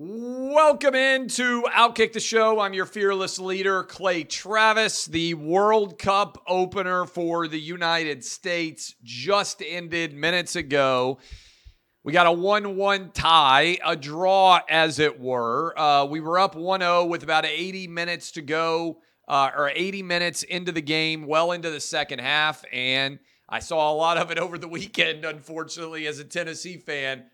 Welcome into Outkick the Show. I'm your fearless leader, Clay Travis. The World Cup opener for the United States just ended minutes ago. We got a 1 1 tie, a draw, as it were. Uh, we were up 1 0 with about 80 minutes to go, uh, or 80 minutes into the game, well into the second half. And I saw a lot of it over the weekend, unfortunately, as a Tennessee fan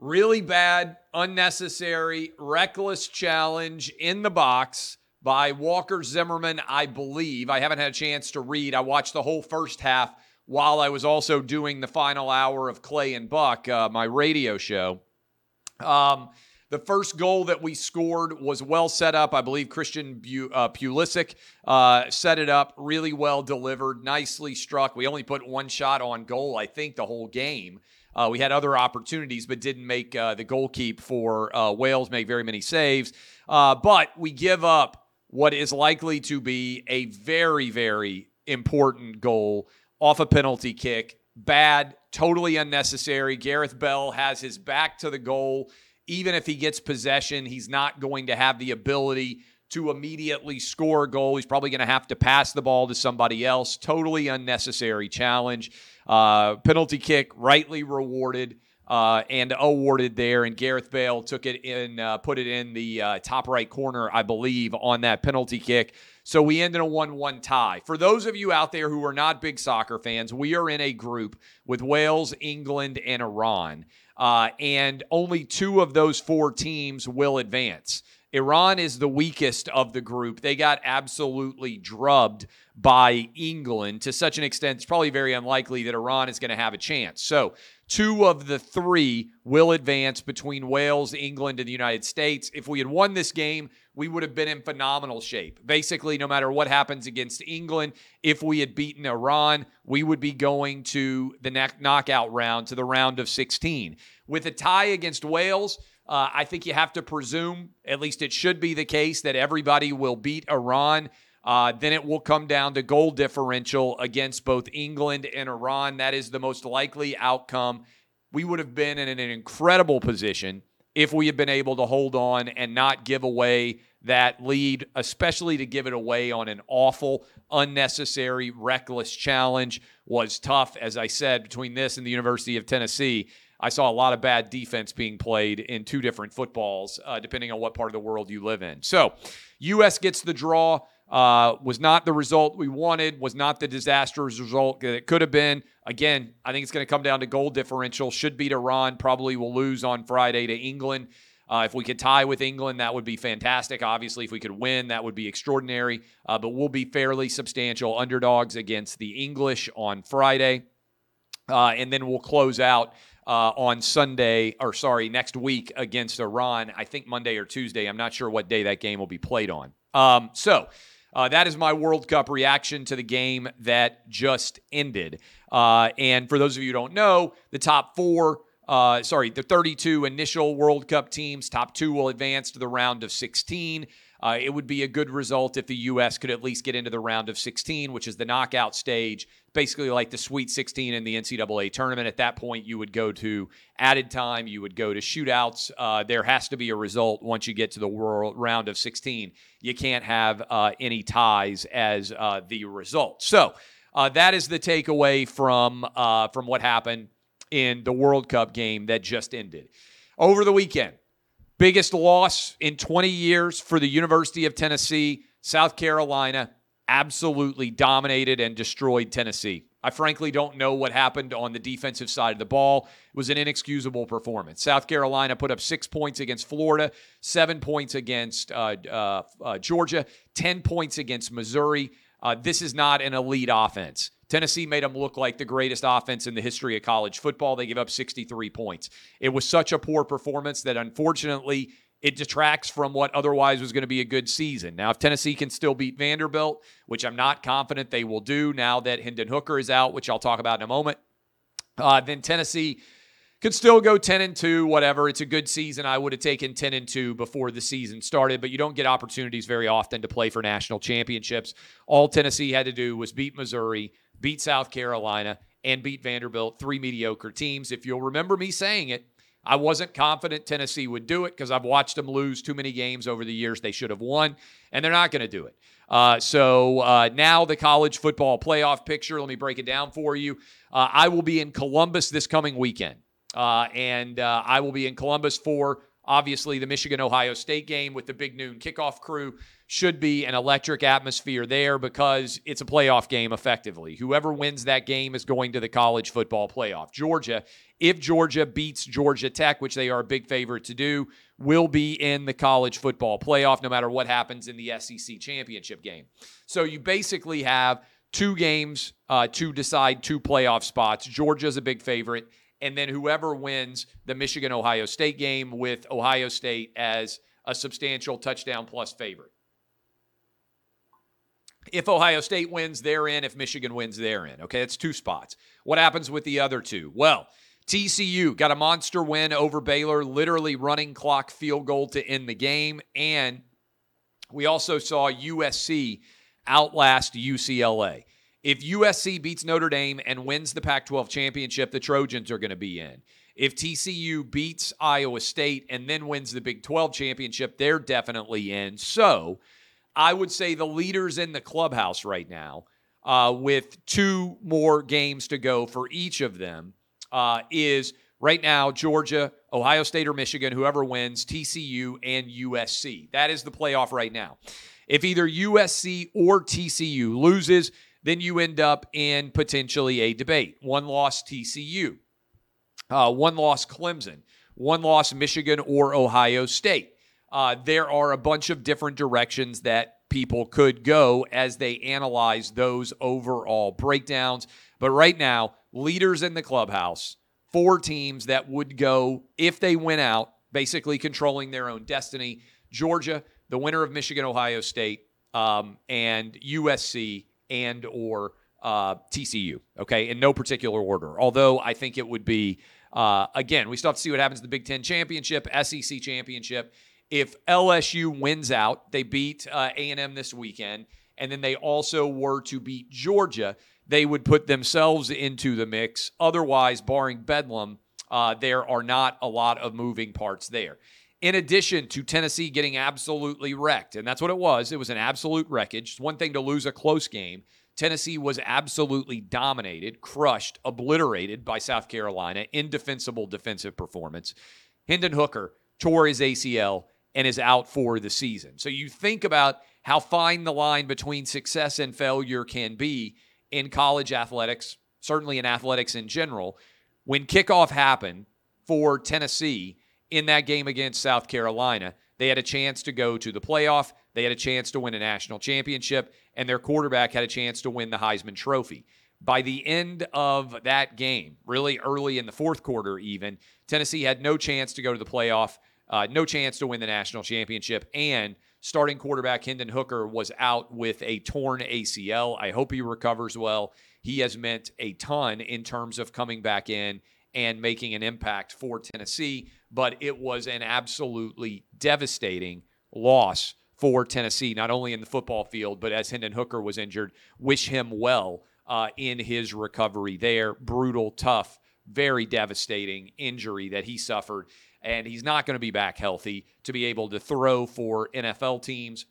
really bad, unnecessary, reckless challenge in the box by Walker Zimmerman, I believe. I haven't had a chance to read. I watched the whole first half while I was also doing the final hour of Clay and Buck, uh, my radio show. Um, the first goal that we scored was well set up. I believe Christian uh, Pulisic uh, set it up really well delivered, nicely struck. We only put one shot on goal, I think, the whole game. Uh, we had other opportunities, but didn't make uh, the goal keep for uh, Wales make very many saves. Uh, but we give up what is likely to be a very, very important goal off a penalty kick. Bad, totally unnecessary. Gareth Bale has his back to the goal. Even if he gets possession, he's not going to have the ability to immediately score a goal. He's probably going to have to pass the ball to somebody else. Totally unnecessary challenge. Uh, penalty kick, rightly rewarded. Uh, and awarded there. And Gareth Bale took it in, uh, put it in the uh, top right corner, I believe, on that penalty kick. So we end in a 1 1 tie. For those of you out there who are not big soccer fans, we are in a group with Wales, England, and Iran. Uh, and only two of those four teams will advance. Iran is the weakest of the group. They got absolutely drubbed by England to such an extent, it's probably very unlikely that Iran is going to have a chance. So, two of the three will advance between Wales, England, and the United States. If we had won this game, we would have been in phenomenal shape. Basically, no matter what happens against England, if we had beaten Iran, we would be going to the knockout round, to the round of 16. With a tie against Wales, uh, I think you have to presume, at least it should be the case, that everybody will beat Iran. Uh, then it will come down to goal differential against both England and Iran. That is the most likely outcome. We would have been in an incredible position if we had been able to hold on and not give away that lead, especially to give it away on an awful, unnecessary, reckless challenge was tough. As I said, between this and the University of Tennessee, I saw a lot of bad defense being played in two different footballs, uh, depending on what part of the world you live in. So, U.S. gets the draw. Uh, was not the result we wanted, was not the disastrous result that it could have been. Again, I think it's going to come down to goal differential. Should beat Iran, probably will lose on Friday to England. Uh, if we could tie with England, that would be fantastic. Obviously, if we could win, that would be extraordinary. Uh, but we'll be fairly substantial underdogs against the English on Friday. Uh, and then we'll close out uh, on Sunday, or sorry, next week against Iran. I think Monday or Tuesday. I'm not sure what day that game will be played on. Um, so. Uh, that is my World Cup reaction to the game that just ended. Uh, and for those of you who don't know, the top four, uh, sorry, the 32 initial World Cup teams, top two will advance to the round of 16. Uh, it would be a good result if the U.S. could at least get into the round of 16, which is the knockout stage, basically like the Sweet 16 in the NCAA tournament. At that point, you would go to added time, you would go to shootouts. Uh, there has to be a result once you get to the world round of 16. You can't have uh, any ties as uh, the result. So uh, that is the takeaway from uh, from what happened in the World Cup game that just ended over the weekend. Biggest loss in 20 years for the University of Tennessee. South Carolina absolutely dominated and destroyed Tennessee. I frankly don't know what happened on the defensive side of the ball. It was an inexcusable performance. South Carolina put up six points against Florida, seven points against uh, uh, uh, Georgia, 10 points against Missouri. Uh, this is not an elite offense. Tennessee made them look like the greatest offense in the history of college football. They gave up 63 points. It was such a poor performance that unfortunately it detracts from what otherwise was going to be a good season. Now, if Tennessee can still beat Vanderbilt, which I'm not confident they will do now that Hendon Hooker is out, which I'll talk about in a moment, uh, then Tennessee could still go 10 and 2, whatever. It's a good season. I would have taken 10 and 2 before the season started, but you don't get opportunities very often to play for national championships. All Tennessee had to do was beat Missouri, beat South Carolina, and beat Vanderbilt, three mediocre teams. If you'll remember me saying it, I wasn't confident Tennessee would do it because I've watched them lose too many games over the years they should have won, and they're not going to do it. Uh, so uh, now the college football playoff picture. Let me break it down for you. Uh, I will be in Columbus this coming weekend. Uh, and uh, I will be in Columbus for obviously the Michigan Ohio State game with the big noon kickoff crew. Should be an electric atmosphere there because it's a playoff game effectively. Whoever wins that game is going to the college football playoff. Georgia, if Georgia beats Georgia Tech, which they are a big favorite to do, will be in the college football playoff no matter what happens in the SEC championship game. So you basically have two games uh, to decide two playoff spots. Georgia's a big favorite and then whoever wins the Michigan Ohio State game with Ohio State as a substantial touchdown plus favorite. If Ohio State wins, they're in. If Michigan wins, they're in. Okay, that's two spots. What happens with the other two? Well, TCU got a monster win over Baylor, literally running clock field goal to end the game. And we also saw USC outlast UCLA. If USC beats Notre Dame and wins the Pac 12 championship, the Trojans are going to be in. If TCU beats Iowa State and then wins the Big 12 championship, they're definitely in. So I would say the leaders in the clubhouse right now, uh, with two more games to go for each of them, uh, is right now Georgia, Ohio State, or Michigan, whoever wins, TCU, and USC. That is the playoff right now. If either USC or TCU loses, then you end up in potentially a debate. One loss TCU, uh, one loss Clemson, one loss Michigan or Ohio State. Uh, there are a bunch of different directions that people could go as they analyze those overall breakdowns. But right now, leaders in the clubhouse, four teams that would go, if they win out, basically controlling their own destiny Georgia, the winner of Michigan, Ohio State, um, and USC and or uh, TCU. Okay, in no particular order. Although I think it would be uh, again, we still have to see what happens in the Big Ten championship, SEC championship. If LSU wins out, they beat uh, A&M this weekend, and then they also were to beat Georgia, they would put themselves into the mix. Otherwise, barring Bedlam, uh, there are not a lot of moving parts there. In addition to Tennessee getting absolutely wrecked, and that's what it was, it was an absolute wreckage. It's one thing to lose a close game. Tennessee was absolutely dominated, crushed, obliterated by South Carolina. Indefensible defensive performance. Hendon Hooker tore his ACL and is out for the season. So you think about how fine the line between success and failure can be in college athletics, certainly in athletics in general. When kickoff happened for Tennessee, in that game against South Carolina. They had a chance to go to the playoff, they had a chance to win a national championship, and their quarterback had a chance to win the Heisman Trophy. By the end of that game, really early in the fourth quarter, even, Tennessee had no chance to go to the playoff, uh, no chance to win the national championship, and starting quarterback Hendon Hooker was out with a torn ACL. I hope he recovers well. He has meant a ton in terms of coming back in and making an impact for Tennessee but it was an absolutely devastating loss for Tennessee, not only in the football field, but as Hendon Hooker was injured. Wish him well uh, in his recovery there. Brutal, tough, very devastating injury that he suffered. And he's not going to be back healthy to be able to throw for NFL teams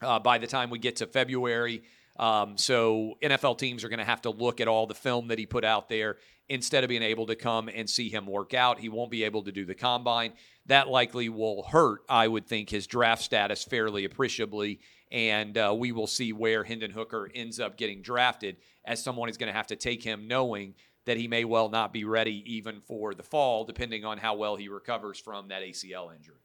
uh, by the time we get to February. Um, so NFL teams are going to have to look at all the film that he put out there instead of being able to come and see him work out. He won't be able to do the combine. That likely will hurt, I would think, his draft status fairly appreciably. And uh, we will see where Hendon Hooker ends up getting drafted as someone is going to have to take him knowing that he may well not be ready even for the fall, depending on how well he recovers from that ACL injury.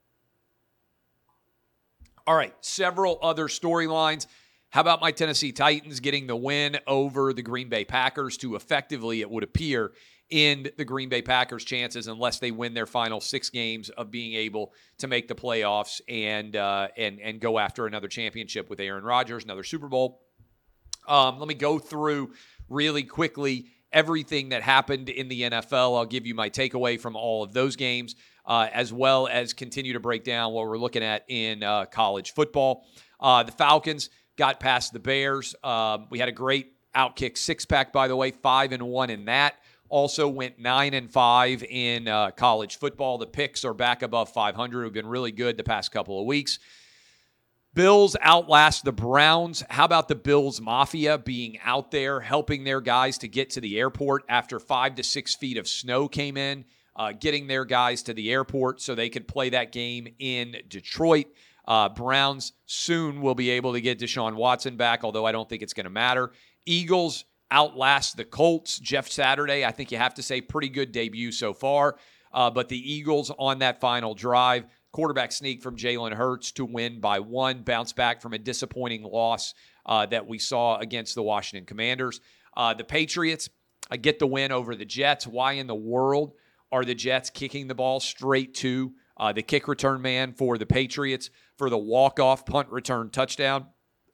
All right, several other storylines. How about my Tennessee Titans getting the win over the Green Bay Packers to effectively, it would appear, in the Green Bay Packers' chances unless they win their final six games of being able to make the playoffs and uh, and and go after another championship with Aaron Rodgers, another Super Bowl. Um, let me go through really quickly everything that happened in the NFL. I'll give you my takeaway from all of those games, uh, as well as continue to break down what we're looking at in uh, college football. Uh, the Falcons got past the Bears. Um, we had a great outkick six pack, by the way, five and one in that. Also went nine and five in uh, college football. The picks are back above 500. Have been really good the past couple of weeks. Bills outlast the Browns. How about the Bills Mafia being out there helping their guys to get to the airport after five to six feet of snow came in, uh, getting their guys to the airport so they could play that game in Detroit. Uh, Browns soon will be able to get Deshaun Watson back, although I don't think it's going to matter. Eagles outlast the Colts. Jeff Saturday, I think you have to say, pretty good debut so far. Uh, but the Eagles on that final drive quarterback sneak from Jalen Hurts to win by one, bounce back from a disappointing loss uh, that we saw against the Washington Commanders. Uh, the Patriots uh, get the win over the Jets. Why in the world are the Jets kicking the ball straight to uh, the kick return man for the Patriots for the walk off punt return touchdown?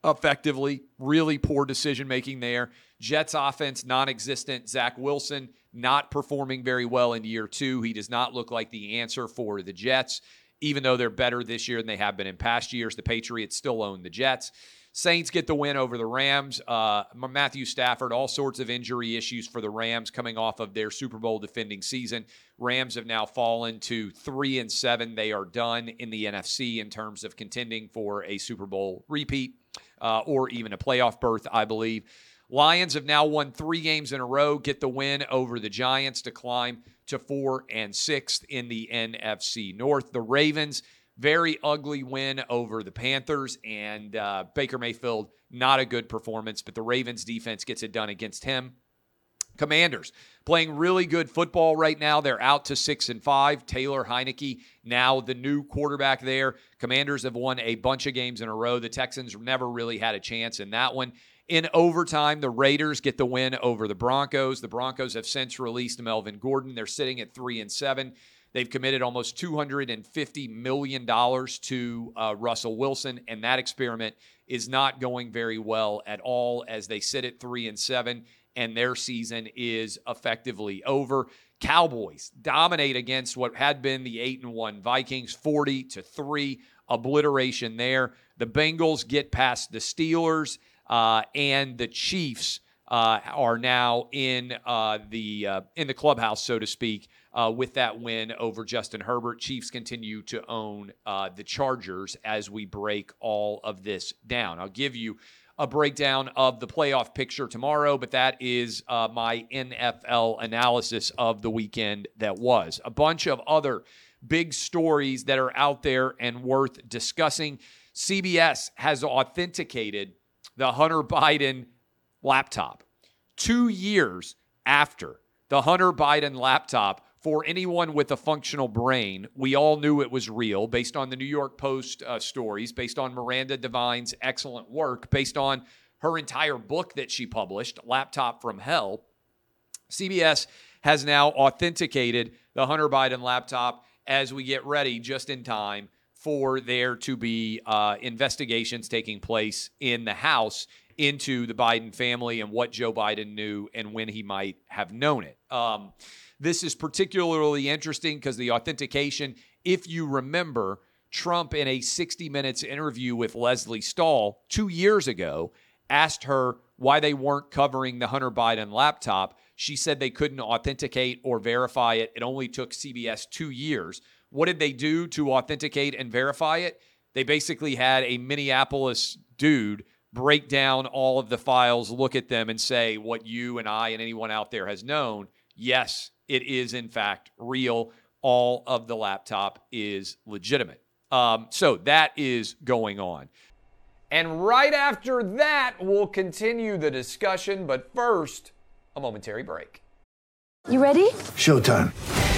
Effectively, really poor decision making there. Jets offense non existent. Zach Wilson not performing very well in year two. He does not look like the answer for the Jets even though they're better this year than they have been in past years. The Patriots still own the Jets. Saints get the win over the Rams. Uh, Matthew Stafford, all sorts of injury issues for the Rams coming off of their Super Bowl defending season. Rams have now fallen to three and seven. They are done in the NFC in terms of contending for a Super Bowl repeat uh, or even a playoff berth, I believe. Lions have now won three games in a row, get the win over the Giants to climb to four and sixth in the NFC North. The Ravens, very ugly win over the Panthers, and uh, Baker Mayfield, not a good performance, but the Ravens defense gets it done against him. Commanders playing really good football right now. They're out to six and five. Taylor Heinicke now the new quarterback there. Commanders have won a bunch of games in a row. The Texans never really had a chance in that one. In overtime, the Raiders get the win over the Broncos. The Broncos have since released Melvin Gordon. They're sitting at three and seven. They've committed almost $250 million to uh, Russell Wilson, and that experiment is not going very well at all as they sit at three and seven, and their season is effectively over. Cowboys dominate against what had been the eight and one Vikings, 40 to three, obliteration there. The Bengals get past the Steelers uh, and the Chiefs uh, are now in uh, the uh, in the clubhouse, so to speak, uh, with that win over Justin Herbert. Chiefs continue to own uh, the Chargers as we break all of this down. I'll give you a breakdown of the playoff picture tomorrow, but that is uh, my NFL analysis of the weekend that was. A bunch of other big stories that are out there and worth discussing. CBS has authenticated the Hunter Biden laptop. Two years after the Hunter Biden laptop, for anyone with a functional brain, we all knew it was real based on the New York Post uh, stories, based on Miranda Devine's excellent work, based on her entire book that she published, Laptop from Hell. CBS has now authenticated the Hunter Biden laptop as we get ready just in time for there to be uh, investigations taking place in the House into the Biden family and what Joe Biden knew and when he might have known it. Um, this is particularly interesting because the authentication, if you remember, Trump in a 60 Minutes interview with Lesley Stahl two years ago asked her why they weren't covering the Hunter Biden laptop. She said they couldn't authenticate or verify it. It only took CBS two years. What did they do to authenticate and verify it? They basically had a Minneapolis dude break down all of the files, look at them, and say what you and I and anyone out there has known. Yes, it is in fact real. All of the laptop is legitimate. Um, so that is going on. And right after that, we'll continue the discussion. But first, a momentary break. You ready? Showtime.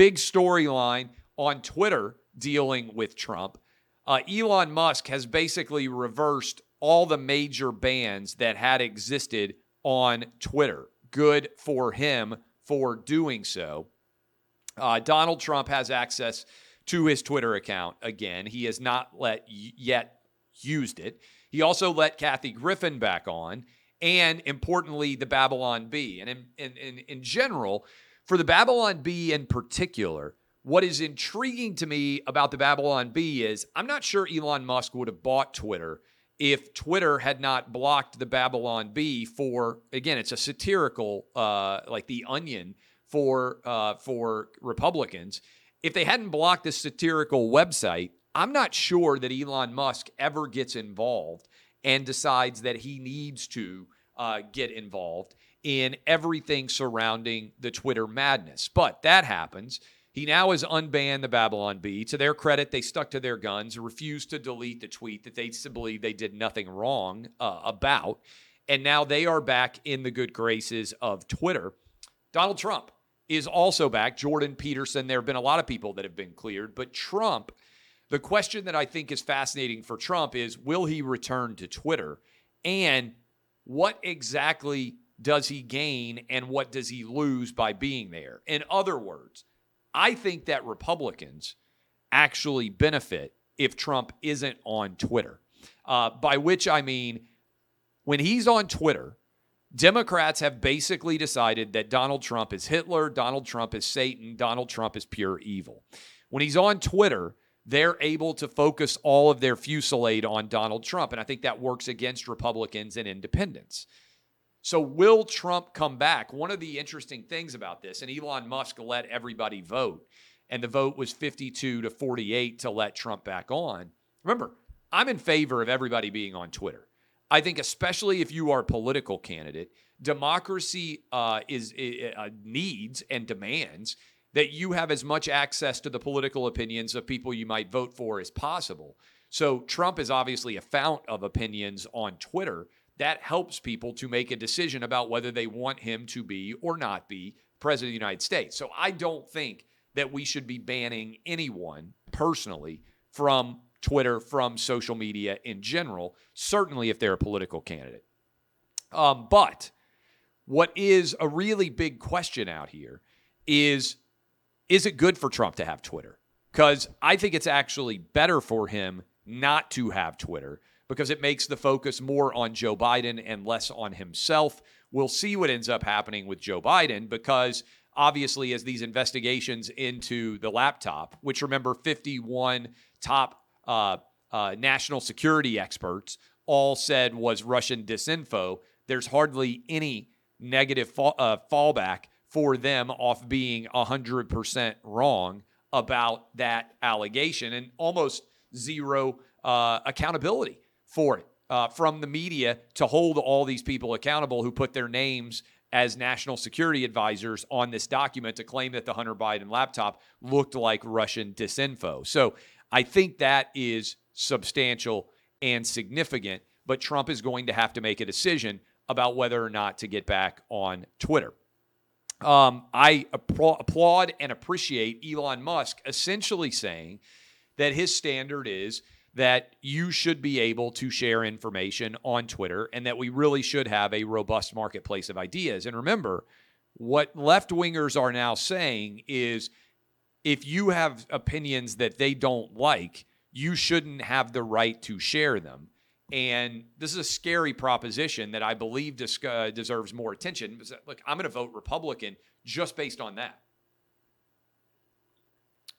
Big storyline on Twitter dealing with Trump. Uh, Elon Musk has basically reversed all the major bans that had existed on Twitter. Good for him for doing so. Uh, Donald Trump has access to his Twitter account again. He has not let yet used it. He also let Kathy Griffin back on, and importantly, the Babylon Bee. And in, in, in, in general, for the Babylon Bee in particular, what is intriguing to me about the Babylon Bee is I'm not sure Elon Musk would have bought Twitter if Twitter had not blocked the Babylon Bee for again, it's a satirical uh, like the Onion for uh, for Republicans. If they hadn't blocked this satirical website, I'm not sure that Elon Musk ever gets involved and decides that he needs to uh, get involved in everything surrounding the Twitter madness. But that happens. He now has unbanned the Babylon Bee. To their credit, they stuck to their guns, refused to delete the tweet that they believe they did nothing wrong uh, about. And now they are back in the good graces of Twitter. Donald Trump is also back. Jordan Peterson, there have been a lot of people that have been cleared, but Trump, the question that I think is fascinating for Trump is will he return to Twitter? And what exactly does he gain and what does he lose by being there? In other words, I think that Republicans actually benefit if Trump isn't on Twitter. Uh, by which I mean, when he's on Twitter, Democrats have basically decided that Donald Trump is Hitler, Donald Trump is Satan, Donald Trump is pure evil. When he's on Twitter, they're able to focus all of their fusillade on Donald Trump. And I think that works against Republicans and independents. So, will Trump come back? One of the interesting things about this, and Elon Musk let everybody vote, and the vote was 52 to 48 to let Trump back on. Remember, I'm in favor of everybody being on Twitter. I think, especially if you are a political candidate, democracy uh, is uh, needs and demands that you have as much access to the political opinions of people you might vote for as possible. So, Trump is obviously a fount of opinions on Twitter that helps people to make a decision about whether they want him to be or not be president of the United States. So I don't think that we should be banning anyone personally from Twitter, from social media in general, certainly if they're a political candidate. Um, but what is a really big question out here is is it good for Trump to have Twitter? Because I think it's actually better for him not to have Twitter because it makes the focus more on Joe Biden and less on himself. We'll see what ends up happening with Joe Biden because obviously, as these investigations into the laptop, which remember 51 top uh, uh, national security experts all said was Russian disinfo, there's hardly any negative fall, uh, fallback for them off being 100% wrong about that allegation and almost zero uh, accountability for it uh, from the media to hold all these people accountable who put their names as national security advisors on this document to claim that the Hunter Biden laptop looked like Russian disinfo. So I think that is substantial and significant, but Trump is going to have to make a decision about whether or not to get back on Twitter. Um, I applaud and appreciate Elon Musk essentially saying that his standard is that you should be able to share information on Twitter and that we really should have a robust marketplace of ideas. And remember, what left wingers are now saying is if you have opinions that they don't like, you shouldn't have the right to share them. And this is a scary proposition that I believe dis- uh, deserves more attention. Look, I'm going to vote Republican just based on that.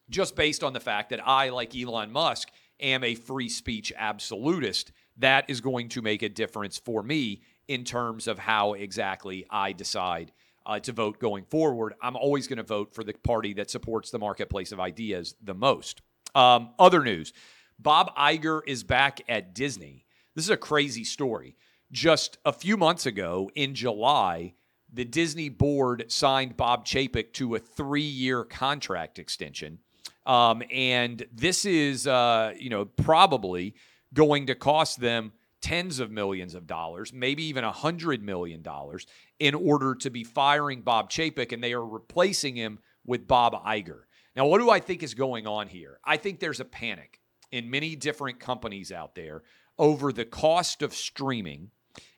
Just based on the fact that I, like Elon Musk, am a free speech absolutist, that is going to make a difference for me in terms of how exactly I decide uh, to vote going forward. I'm always going to vote for the party that supports the marketplace of ideas the most. Um, other news Bob Iger is back at Disney. This is a crazy story. just a few months ago in July, the Disney board signed Bob Chapek to a three year contract extension. Um, and this is, uh, you know, probably going to cost them tens of millions of dollars, maybe even a hundred million dollars, in order to be firing Bob Chapek, and they are replacing him with Bob Iger. Now, what do I think is going on here? I think there's a panic in many different companies out there over the cost of streaming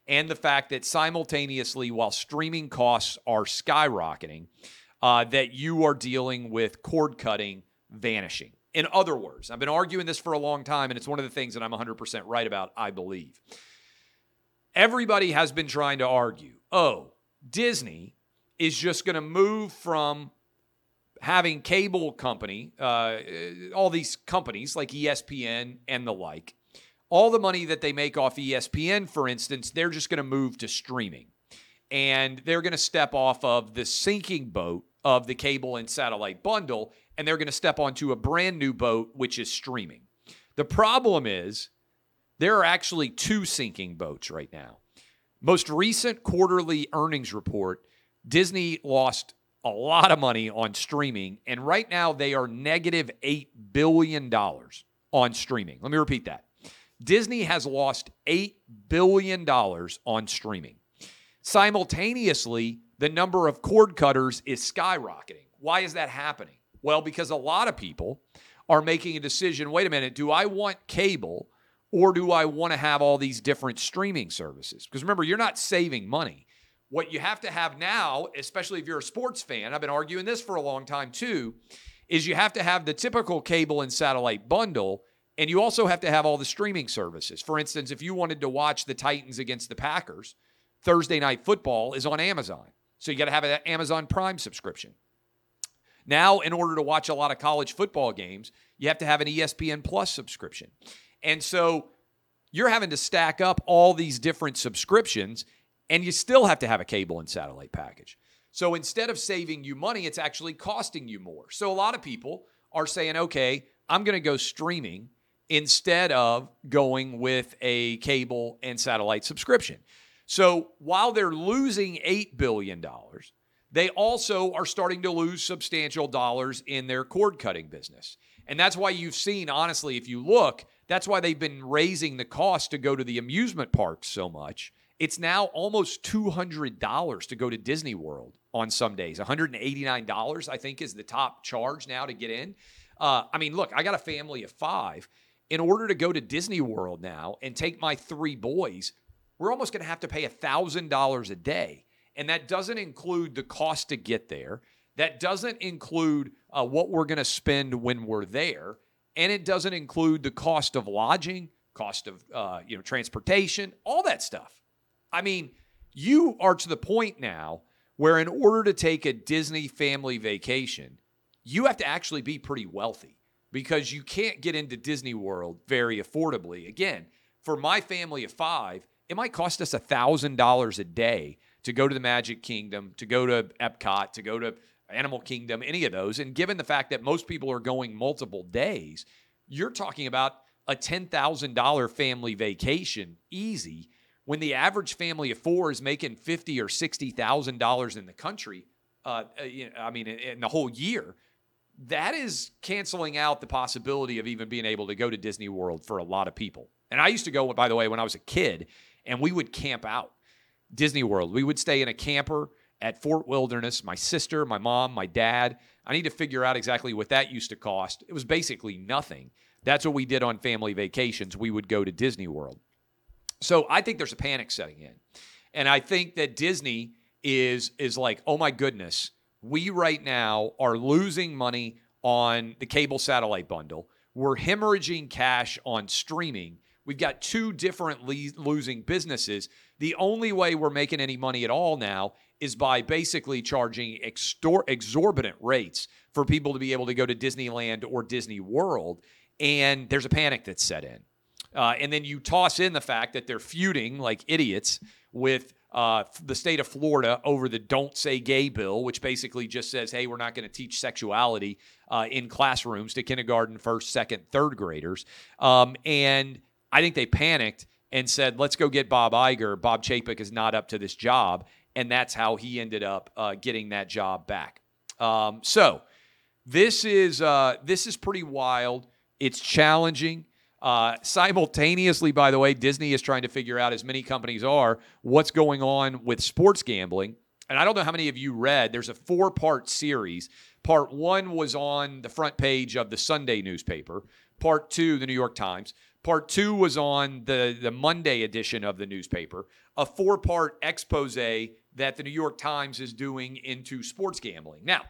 and the fact that simultaneously, while streaming costs are skyrocketing, uh, that you are dealing with cord cutting vanishing. In other words, I've been arguing this for a long time, and it's one of the things that I'm 100% right about, I believe. Everybody has been trying to argue oh, Disney is just going to move from having cable company, uh, all these companies like ESPN and the like, all the money that they make off ESPN, for instance, they're just going to move to streaming. And they're going to step off of the sinking boat of the cable and satellite bundle, and they're going to step onto a brand new boat, which is streaming. The problem is there are actually two sinking boats right now. Most recent quarterly earnings report, Disney lost a lot of money on streaming, and right now they are negative $8 billion on streaming. Let me repeat that. Disney has lost $8 billion on streaming. Simultaneously, the number of cord cutters is skyrocketing. Why is that happening? Well, because a lot of people are making a decision wait a minute, do I want cable or do I want to have all these different streaming services? Because remember, you're not saving money. What you have to have now, especially if you're a sports fan, I've been arguing this for a long time too, is you have to have the typical cable and satellite bundle and you also have to have all the streaming services. For instance, if you wanted to watch the Titans against the Packers, Thursday Night Football is on Amazon. So you got to have an Amazon Prime subscription. Now, in order to watch a lot of college football games, you have to have an ESPN Plus subscription. And so you're having to stack up all these different subscriptions, and you still have to have a cable and satellite package. So instead of saving you money, it's actually costing you more. So a lot of people are saying, okay, I'm going to go streaming instead of going with a cable and satellite subscription. So while they're losing $8 billion, they also are starting to lose substantial dollars in their cord cutting business. And that's why you've seen, honestly, if you look, that's why they've been raising the cost to go to the amusement parks so much. It's now almost $200 to go to Disney World on some days. $189, I think, is the top charge now to get in. Uh, I mean, look, I got a family of five in order to go to Disney World now and take my three boys, we're almost going to have to pay $1,000 a day. And that doesn't include the cost to get there. That doesn't include uh, what we're going to spend when we're there. And it doesn't include the cost of lodging, cost of uh, you know transportation, all that stuff. I mean, you are to the point now where in order to take a Disney family vacation, you have to actually be pretty wealthy because you can't get into Disney World very affordably. Again, for my family of five, it might cost us $1,000 a day to go to the Magic Kingdom, to go to Epcot, to go to Animal Kingdom, any of those. And given the fact that most people are going multiple days, you're talking about a $10,000 family vacation easy when the average family of four is making fifty or sixty thousand dollars in the country. Uh, uh I mean, in the whole year that is canceling out the possibility of even being able to go to Disney World for a lot of people. And I used to go, by the way, when I was a kid, and we would camp out Disney World. We would stay in a camper at Fort Wilderness. My sister, my mom, my dad. I need to figure out exactly what that used to cost. It was basically nothing. That's what we did on family vacations. We would go to Disney World. So I think there's a panic setting in. And I think that Disney is is like, "Oh my goodness, we right now are losing money on the cable satellite bundle. We're hemorrhaging cash on streaming. We've got two different le- losing businesses. The only way we're making any money at all now is by basically charging extor- exorbitant rates for people to be able to go to Disneyland or Disney World. And there's a panic that's set in. Uh, and then you toss in the fact that they're feuding like idiots with uh, the state of Florida over the Don't Say Gay bill, which basically just says, hey, we're not going to teach sexuality uh, in classrooms to kindergarten, first, second, third graders. Um, and I think they panicked and said, let's go get Bob Iger. Bob Chapek is not up to this job. And that's how he ended up uh, getting that job back. Um, so this is uh, this is pretty wild. It's challenging. Uh, simultaneously, by the way, Disney is trying to figure out, as many companies are, what's going on with sports gambling. And I don't know how many of you read, there's a four part series. Part one was on the front page of the Sunday newspaper, part two, the New York Times. Part two was on the, the Monday edition of the newspaper, a four part expose that the New York Times is doing into sports gambling. Now,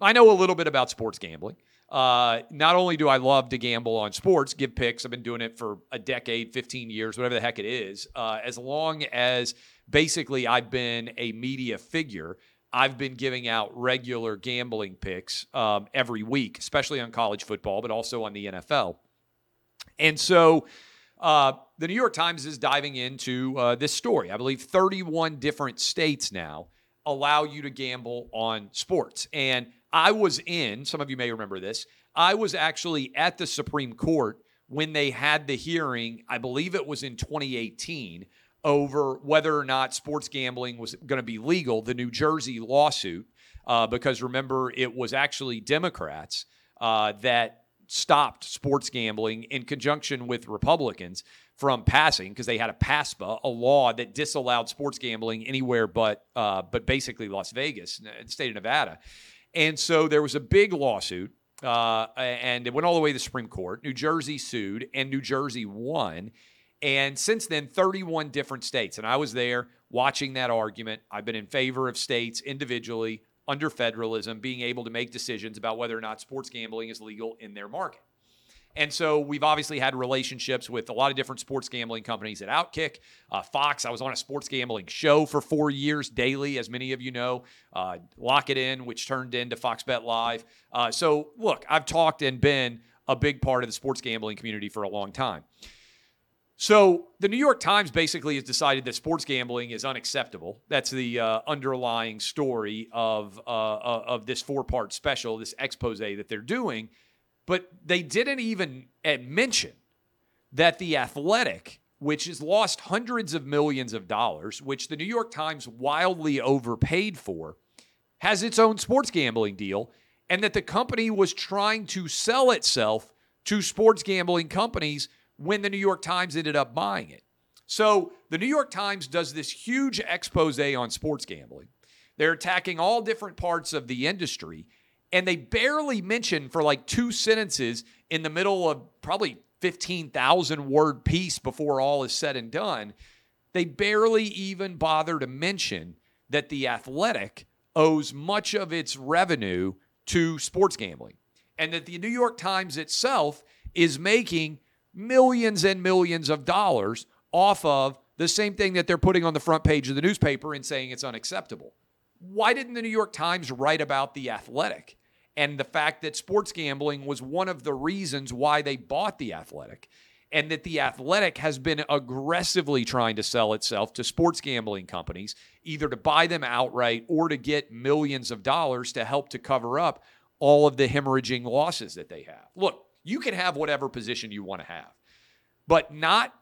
I know a little bit about sports gambling. Uh, not only do I love to gamble on sports, give picks, I've been doing it for a decade, 15 years, whatever the heck it is. Uh, as long as basically I've been a media figure, I've been giving out regular gambling picks um, every week, especially on college football, but also on the NFL. And so uh, the New York Times is diving into uh, this story. I believe 31 different states now allow you to gamble on sports. And I was in, some of you may remember this, I was actually at the Supreme Court when they had the hearing, I believe it was in 2018, over whether or not sports gambling was going to be legal, the New Jersey lawsuit. Uh, because remember, it was actually Democrats uh, that stopped sports gambling in conjunction with Republicans from passing because they had a PASPA, a law that disallowed sports gambling anywhere but uh, but basically Las Vegas, the state of Nevada. And so there was a big lawsuit, uh, and it went all the way to the Supreme Court. New Jersey sued, and New Jersey won. And since then, 31 different states. And I was there watching that argument. I've been in favor of states individually under federalism being able to make decisions about whether or not sports gambling is legal in their market. And so we've obviously had relationships with a lot of different sports gambling companies at Outkick, uh, Fox. I was on a sports gambling show for four years daily, as many of you know. Uh, Lock It In, which turned into Fox Bet Live. Uh, so look, I've talked and been a big part of the sports gambling community for a long time. So the New York Times basically has decided that sports gambling is unacceptable. That's the uh, underlying story of uh, uh of this four part special, this expose that they're doing. But they didn't even mention that the Athletic, which has lost hundreds of millions of dollars, which the New York Times wildly overpaid for, has its own sports gambling deal, and that the company was trying to sell itself to sports gambling companies when the New York Times ended up buying it. So the New York Times does this huge expose on sports gambling. They're attacking all different parts of the industry and they barely mention for like two sentences in the middle of probably 15,000 word piece before all is said and done. They barely even bother to mention that the athletic owes much of its revenue to sports gambling and that the New York Times itself is making millions and millions of dollars off of the same thing that they're putting on the front page of the newspaper and saying it's unacceptable. Why didn't the New York Times write about the athletic and the fact that sports gambling was one of the reasons why they bought the athletic? And that the athletic has been aggressively trying to sell itself to sports gambling companies, either to buy them outright or to get millions of dollars to help to cover up all of the hemorrhaging losses that they have. Look, you can have whatever position you want to have, but not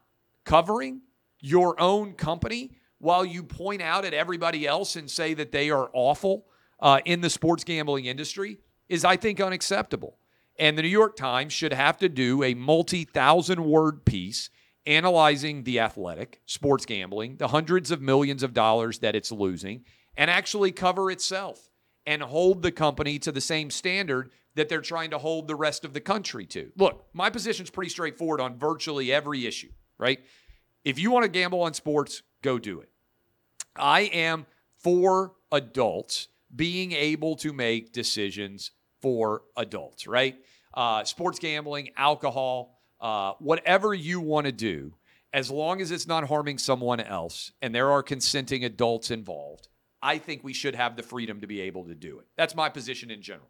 covering your own company while you point out at everybody else and say that they are awful uh, in the sports gambling industry is, I think, unacceptable. And the New York Times should have to do a multi thousand word piece analyzing the athletic, sports gambling, the hundreds of millions of dollars that it's losing, and actually cover itself and hold the company to the same standard that they're trying to hold the rest of the country to. Look, my position is pretty straightforward on virtually every issue, right? If you want to gamble on sports, go do it. I am for adults being able to make decisions for adults, right? Uh, sports gambling, alcohol, uh, whatever you want to do, as long as it's not harming someone else and there are consenting adults involved, I think we should have the freedom to be able to do it. That's my position in general.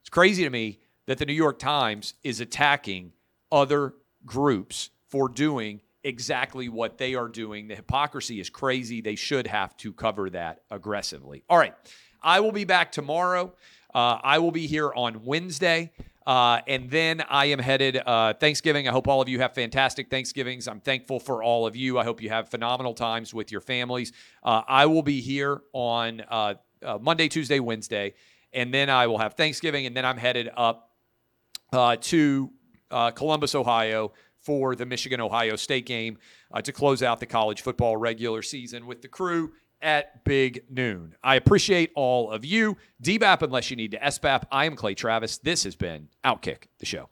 It's crazy to me that the New York Times is attacking other groups for doing exactly what they are doing. The hypocrisy is crazy. They should have to cover that aggressively. All right. I will be back tomorrow. Uh, I will be here on Wednesday. Uh, and then I am headed uh, Thanksgiving. I hope all of you have fantastic Thanksgivings. I'm thankful for all of you. I hope you have phenomenal times with your families. Uh, I will be here on uh, uh, Monday, Tuesday, Wednesday, and then I will have Thanksgiving, and then I'm headed up to Columbus, Ohio for the Michigan Ohio State game uh, to close out the college football regular season with the crew at big noon. I appreciate all of you. DBAP unless you need to SBAP. I am Clay Travis. This has been Outkick the show.